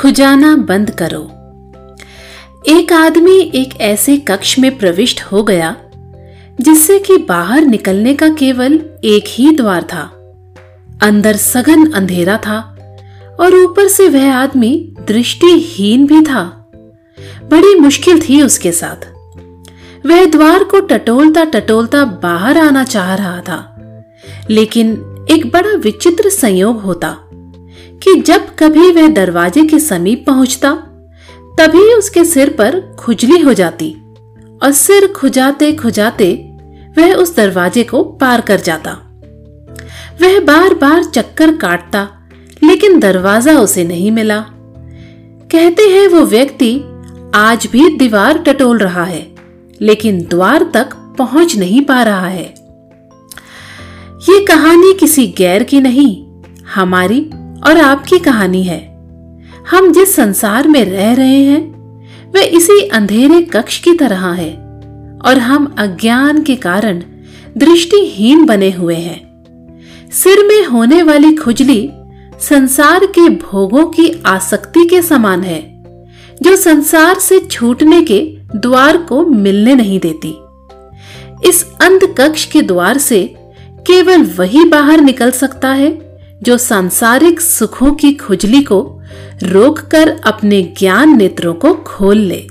खुजाना बंद करो। एक आदमी एक ऐसे कक्ष में प्रविष्ट हो गया, जिससे कि बाहर निकलने का केवल एक ही द्वार था। अंदर सघन अंधेरा था और ऊपर से वह आदमी दृष्टिहीन भी था। बड़ी मुश्किल थी उसके साथ। वह द्वार को टटोलता टटोलता बाहर आना चाह रहा था, लेकिन एक बड़ा विचित्र संयोग होता। कि जब कभी वह दरवाजे के समीप पहुँचता, तभी उसके सिर पर खुजली हो जाती और सिर खुजाते खुजाते वह उस दरवाजे को पार कर जाता। वह बार बार चक्कर काटता, लेकिन दरवाज़ा उसे नहीं मिला। कहते हैं वो व्यक्ति आज भी दीवार टटोल रहा है, लेकिन द्वार तक पहुँच नहीं पा रहा है। ये कहानी किसी गैर की नहीं, हमारी और आपकी कहानी है। हम जिस संसार में रह रहे हैं वह इसी अंधेरे कक्ष की तरह है और हम अज्ञान के कारण दृष्टिहीन बने हुए हैं। सिर में होने वाली खुजली संसार के भोगों की आसक्ति के समान है, जो संसार से छूटने के द्वार को मिलने नहीं देती। इस अंध कक्ष के द्वार से केवल वही बाहर निकल सकता है जो सांसारिक सुखों की खुजली को रोककर अपने ज्ञान नेत्रों को खोल ले।